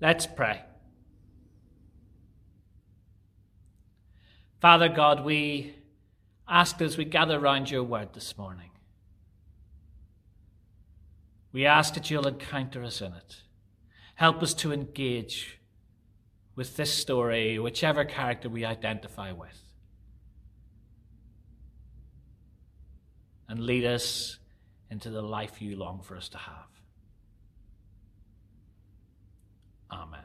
Let's pray. Father God, we ask as we gather round your word this morning, we ask that you'll encounter us in it. Help us to engage with this story, whichever character we identify with. And lead us into the life you long for us to have. Amen.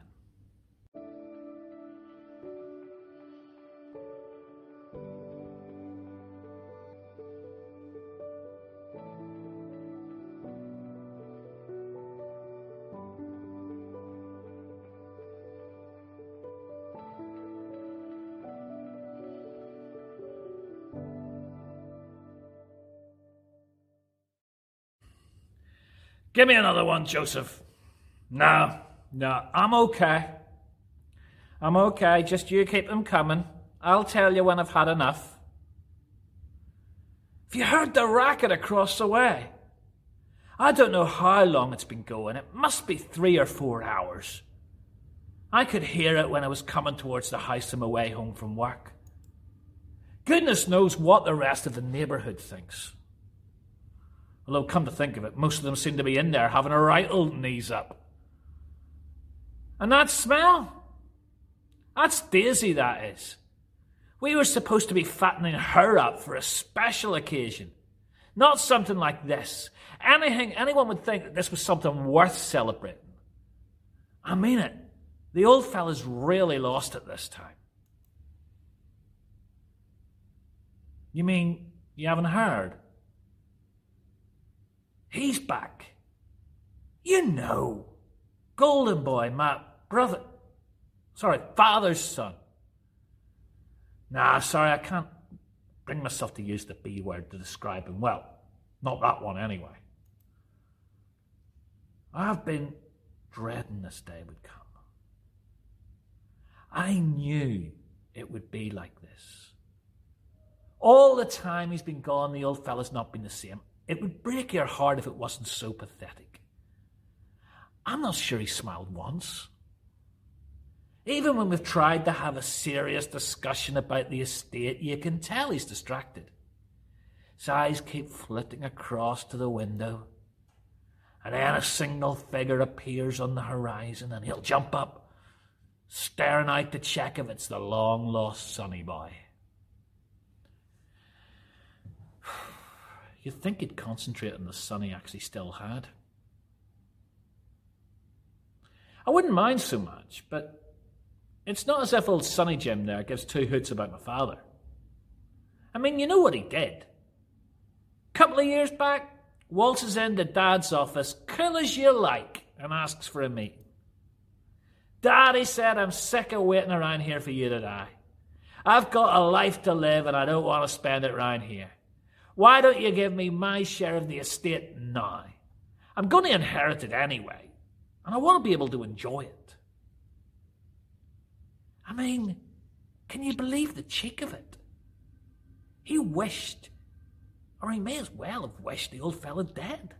Give me another one, Joseph. No, no, I'm okay. I'm okay. Just you keep them coming. I'll tell you when I've had enough. Have you heard the racket across the way? I don't know how long it's been going. It must be three or four hours. I could hear it when I was coming towards the house on my way home from work. Goodness knows what the rest of the neighbourhood thinks. Although, come to think of it, most of them seem to be in there having a right old knees up. And that smell? That's Daisy, that is. We were supposed to be fattening her up for a special occasion. Not something like this. Anything, anyone would think that this was something worth celebrating. I mean it. The old fella's really lost it this time. You mean you haven't heard? He's back. You know. Golden boy, my brother. Sorry, father's son. Nah, sorry, I can't bring myself to use the B word to describe him. Well, not that one anyway. I've been dreading this day would come. I knew it would be like this. All the time he's been gone, the old fella's not been the same. It would break your heart if it wasn't so pathetic. I'm not sure he smiled once. Even when we've tried to have a serious discussion about the estate, you can tell he's distracted. His eyes keep flitting across to the window, and then a single figure appears on the horizon, and he'll jump up, staring out to check if it's the long lost Sonny boy. You'd think he'd concentrate on the son he actually still had. I wouldn't mind so much, but it's not as if old Sonny Jim there gives two hoots about my father. I mean, you know what he did. A couple of years back, waltzes into Dad's office, cool as you like, and asks for a meeting. Daddy said, I'm sick of waiting around here for you to die. I've got a life to live and I don't want to spend it round here. Why don't you give me my share of the estate now? I'm going to inherit it anyway, and I want to be able to enjoy it. I mean, can you believe the cheek of it? He wished, or he may as well have wished the old fellow dead.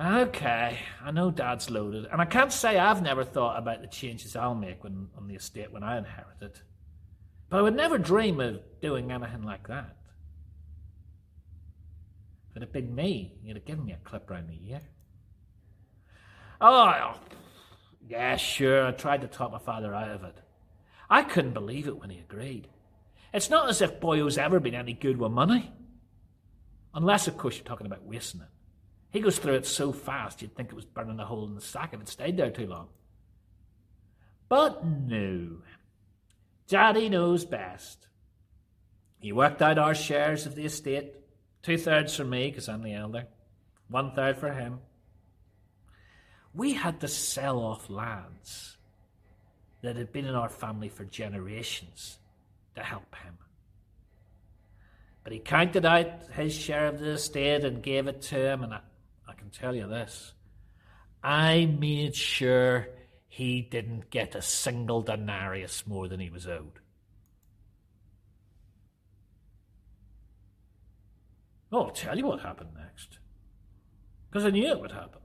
Okay, I know Dad's loaded, and I can't say I've never thought about the changes I'll make when, on the estate when I inherit it. But I would never dream of doing anything like that. If it had been me, you'd have given me a clip round the ear. Oh, yeah, sure, I tried to talk my father out of it. I couldn't believe it when he agreed. It's not as if Boyle's ever been any good with money. Unless, of course, you're talking about wasting it. He goes through it so fast you'd think it was burning a hole in the sack if it stayed there too long. But no, Daddy knows best. He worked out our shares of the estate two thirds for me, because I'm the elder, one third for him. We had to sell off lands that had been in our family for generations to help him. But he counted out his share of the estate and gave it to him, and I, I can tell you this I made sure he didn't get a single denarius more than he was owed. Oh, I'll tell you what happened next. Because I knew it would happen.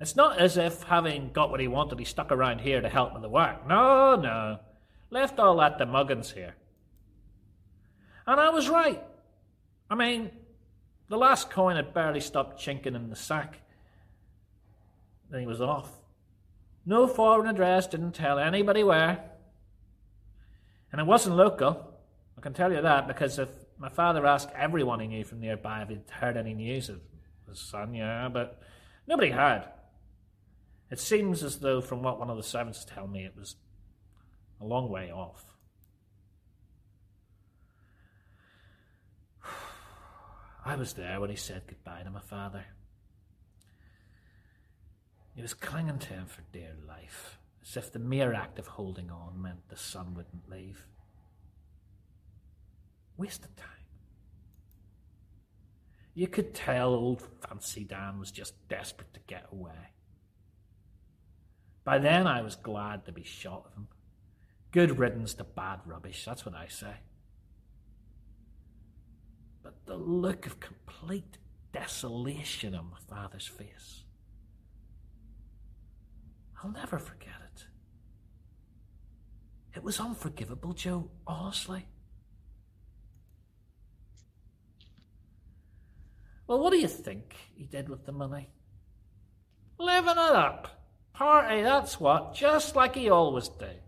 It's not as if, having got what he wanted, he stuck around here to help with the work. No, no. Left all that to Muggins here. And I was right. I mean, the last coin had barely stopped chinking in the sack. Then he was off. No foreign address, didn't tell anybody where. And it wasn't local. I can tell you that because if my father asked everyone he knew from nearby if he'd heard any news of his son, yeah, but nobody had. It seems as though, from what one of the servants tell me, it was a long way off. I was there when he said goodbye to my father. He was clinging to him for dear life, as if the mere act of holding on meant the son wouldn't leave. Wasted time. You could tell old Fancy Dan was just desperate to get away. By then I was glad to be shot of him. Good riddance to bad rubbish, that's what I say. But the look of complete desolation on my father's face. I'll never forget it. It was unforgivable, Joe, honestly. Well, what do you think he did with the money? Living it up. Party, that's what, just like he always did.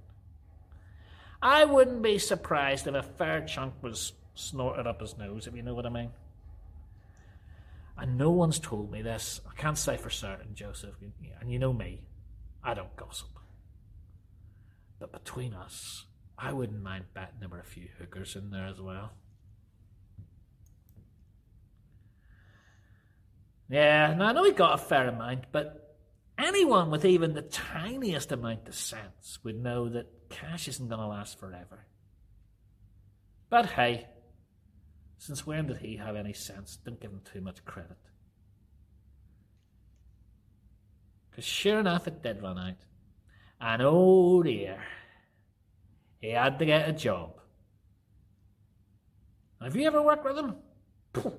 I wouldn't be surprised if a fair chunk was snorted up his nose, if you know what I mean. And no one's told me this. I can't say for certain, Joseph. And you know me, I don't gossip. But between us, I wouldn't mind betting there were a few hookers in there as well. Yeah, now I know he got a fair amount, but anyone with even the tiniest amount of sense would know that cash isn't going to last forever. But hey, since when did he have any sense? Don't give him too much credit. Because sure enough, it did run out. And oh dear, he had to get a job. Have you ever worked with him?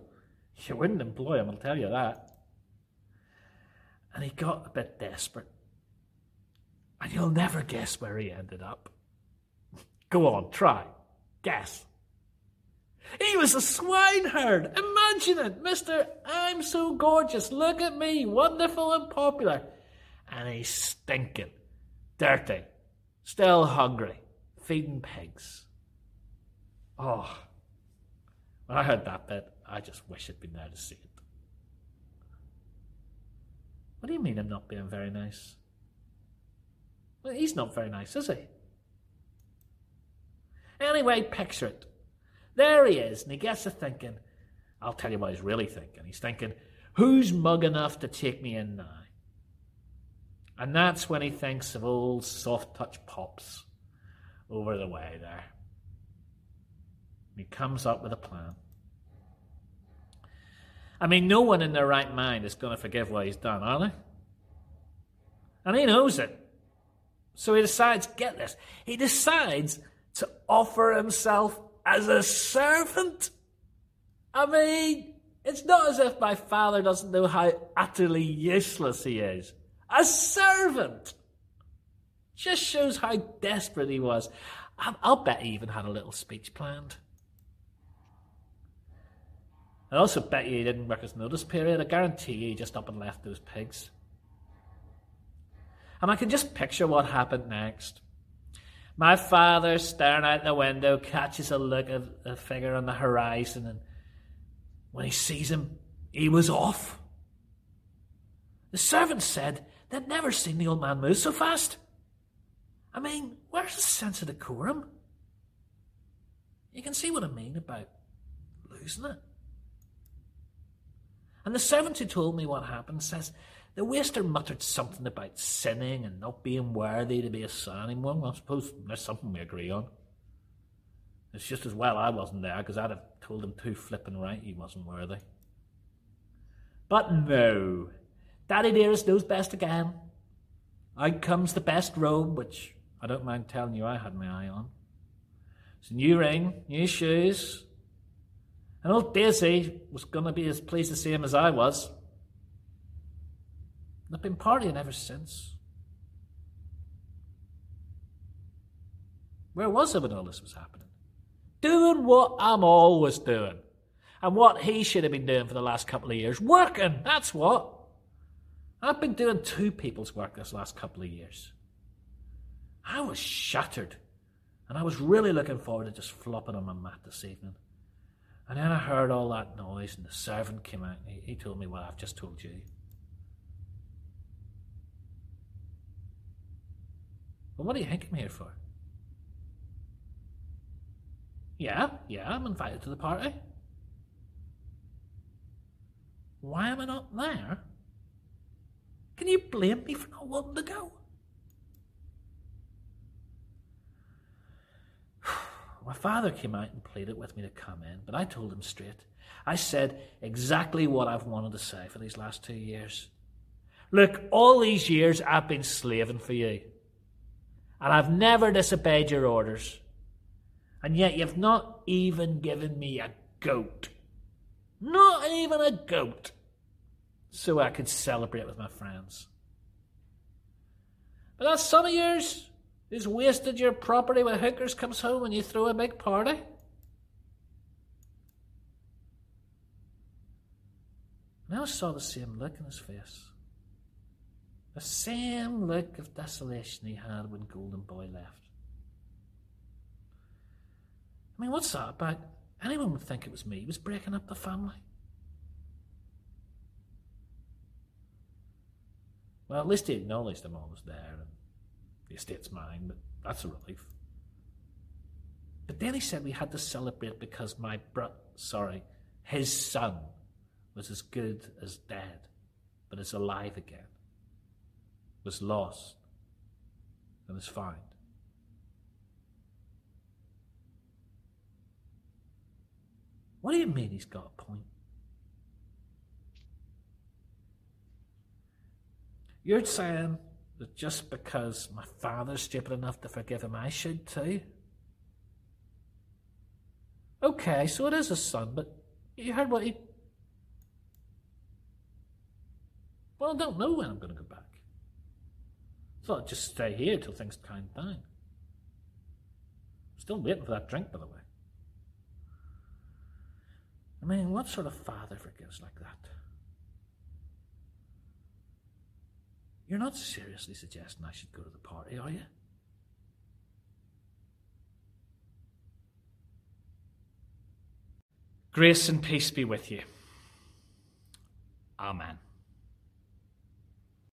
You wouldn't employ him, I'll tell you that. And he got a bit desperate. And you'll never guess where he ended up. Go on, try. Guess. He was a swineherd. Imagine it, Mr. I'm so gorgeous. Look at me, wonderful and popular. And he's stinking, dirty, still hungry, feeding pigs. Oh, when I heard that bit, I just wish I'd been there to see it. What do you mean I'm not being very nice? Well, he's not very nice, is he? Anyway, picture it. There he is, and he gets to thinking, I'll tell you what he's really thinking. He's thinking, who's mug enough to take me in now? And that's when he thinks of old soft touch pops over the way there. He comes up with a plan. I mean, no one in their right mind is going to forgive what he's done, are they? And he knows it. So he decides, get this, he decides to offer himself as a servant. I mean, it's not as if my father doesn't know how utterly useless he is. A servant! Just shows how desperate he was. I'll bet he even had a little speech planned. I also bet you he didn't work his notice period. I guarantee you he just up and left those pigs. And I can just picture what happened next. My father, staring out the window, catches a look at a figure on the horizon, and when he sees him, he was off. The servants said they'd never seen the old man move so fast. I mean, where's the sense of decorum? You can see what I mean about losing it. And the servant who told me what happened says the waster muttered something about sinning and not being worthy to be a son. Well, I suppose there's something we agree on. It's just as well I wasn't there, because I'd have told him too flippin' right he wasn't worthy. But no, Daddy Dearest knows best again. Out comes the best robe, which I don't mind telling you I had my eye on. It's a new ring, new shoes. And old Daisy was going to be as pleased see him as I was. And I've been partying ever since. Where was I when all this was happening? Doing what I'm always doing. And what he should have been doing for the last couple of years. Working, that's what. I've been doing two people's work this last couple of years. I was shattered. And I was really looking forward to just flopping on my mat this evening. And then I heard all that noise, and the servant came out, and he, he told me what I've just told you. Well, what do you think I'm here for? Yeah, yeah, I'm invited to the party. Why am I not there? Can you blame me for not wanting to go? My father came out and pleaded with me to come in, but I told him straight. I said exactly what I've wanted to say for these last two years. Look, all these years I've been slaving for you, and I've never disobeyed your orders, and yet you've not even given me a goat. Not even a goat. So I could celebrate with my friends. But that's some of yours who's wasted your property with hookers comes home and you throw a big party? And I saw the same look in his face. The same look of desolation he had when Golden Boy left. I mean, what's that about? Anyone would think it was me. He was breaking up the family. Well, at least he acknowledged I'm always there and the estate's mine, but that's a relief. But then he said we had to celebrate because my bro sorry, his son was as good as dead, but is alive again, was lost and is found. What do you mean he's got a point? You're saying that just because my father's stupid enough to forgive him, I should too? Okay, so it is a son, but you heard what he. Well, I don't know when I'm going to go back. So I'll just stay here till things calm down. Still waiting for that drink, by the way. I mean, what sort of father forgives like that? You're not seriously suggesting I should go to the party, are you? Grace and peace be with you. Amen.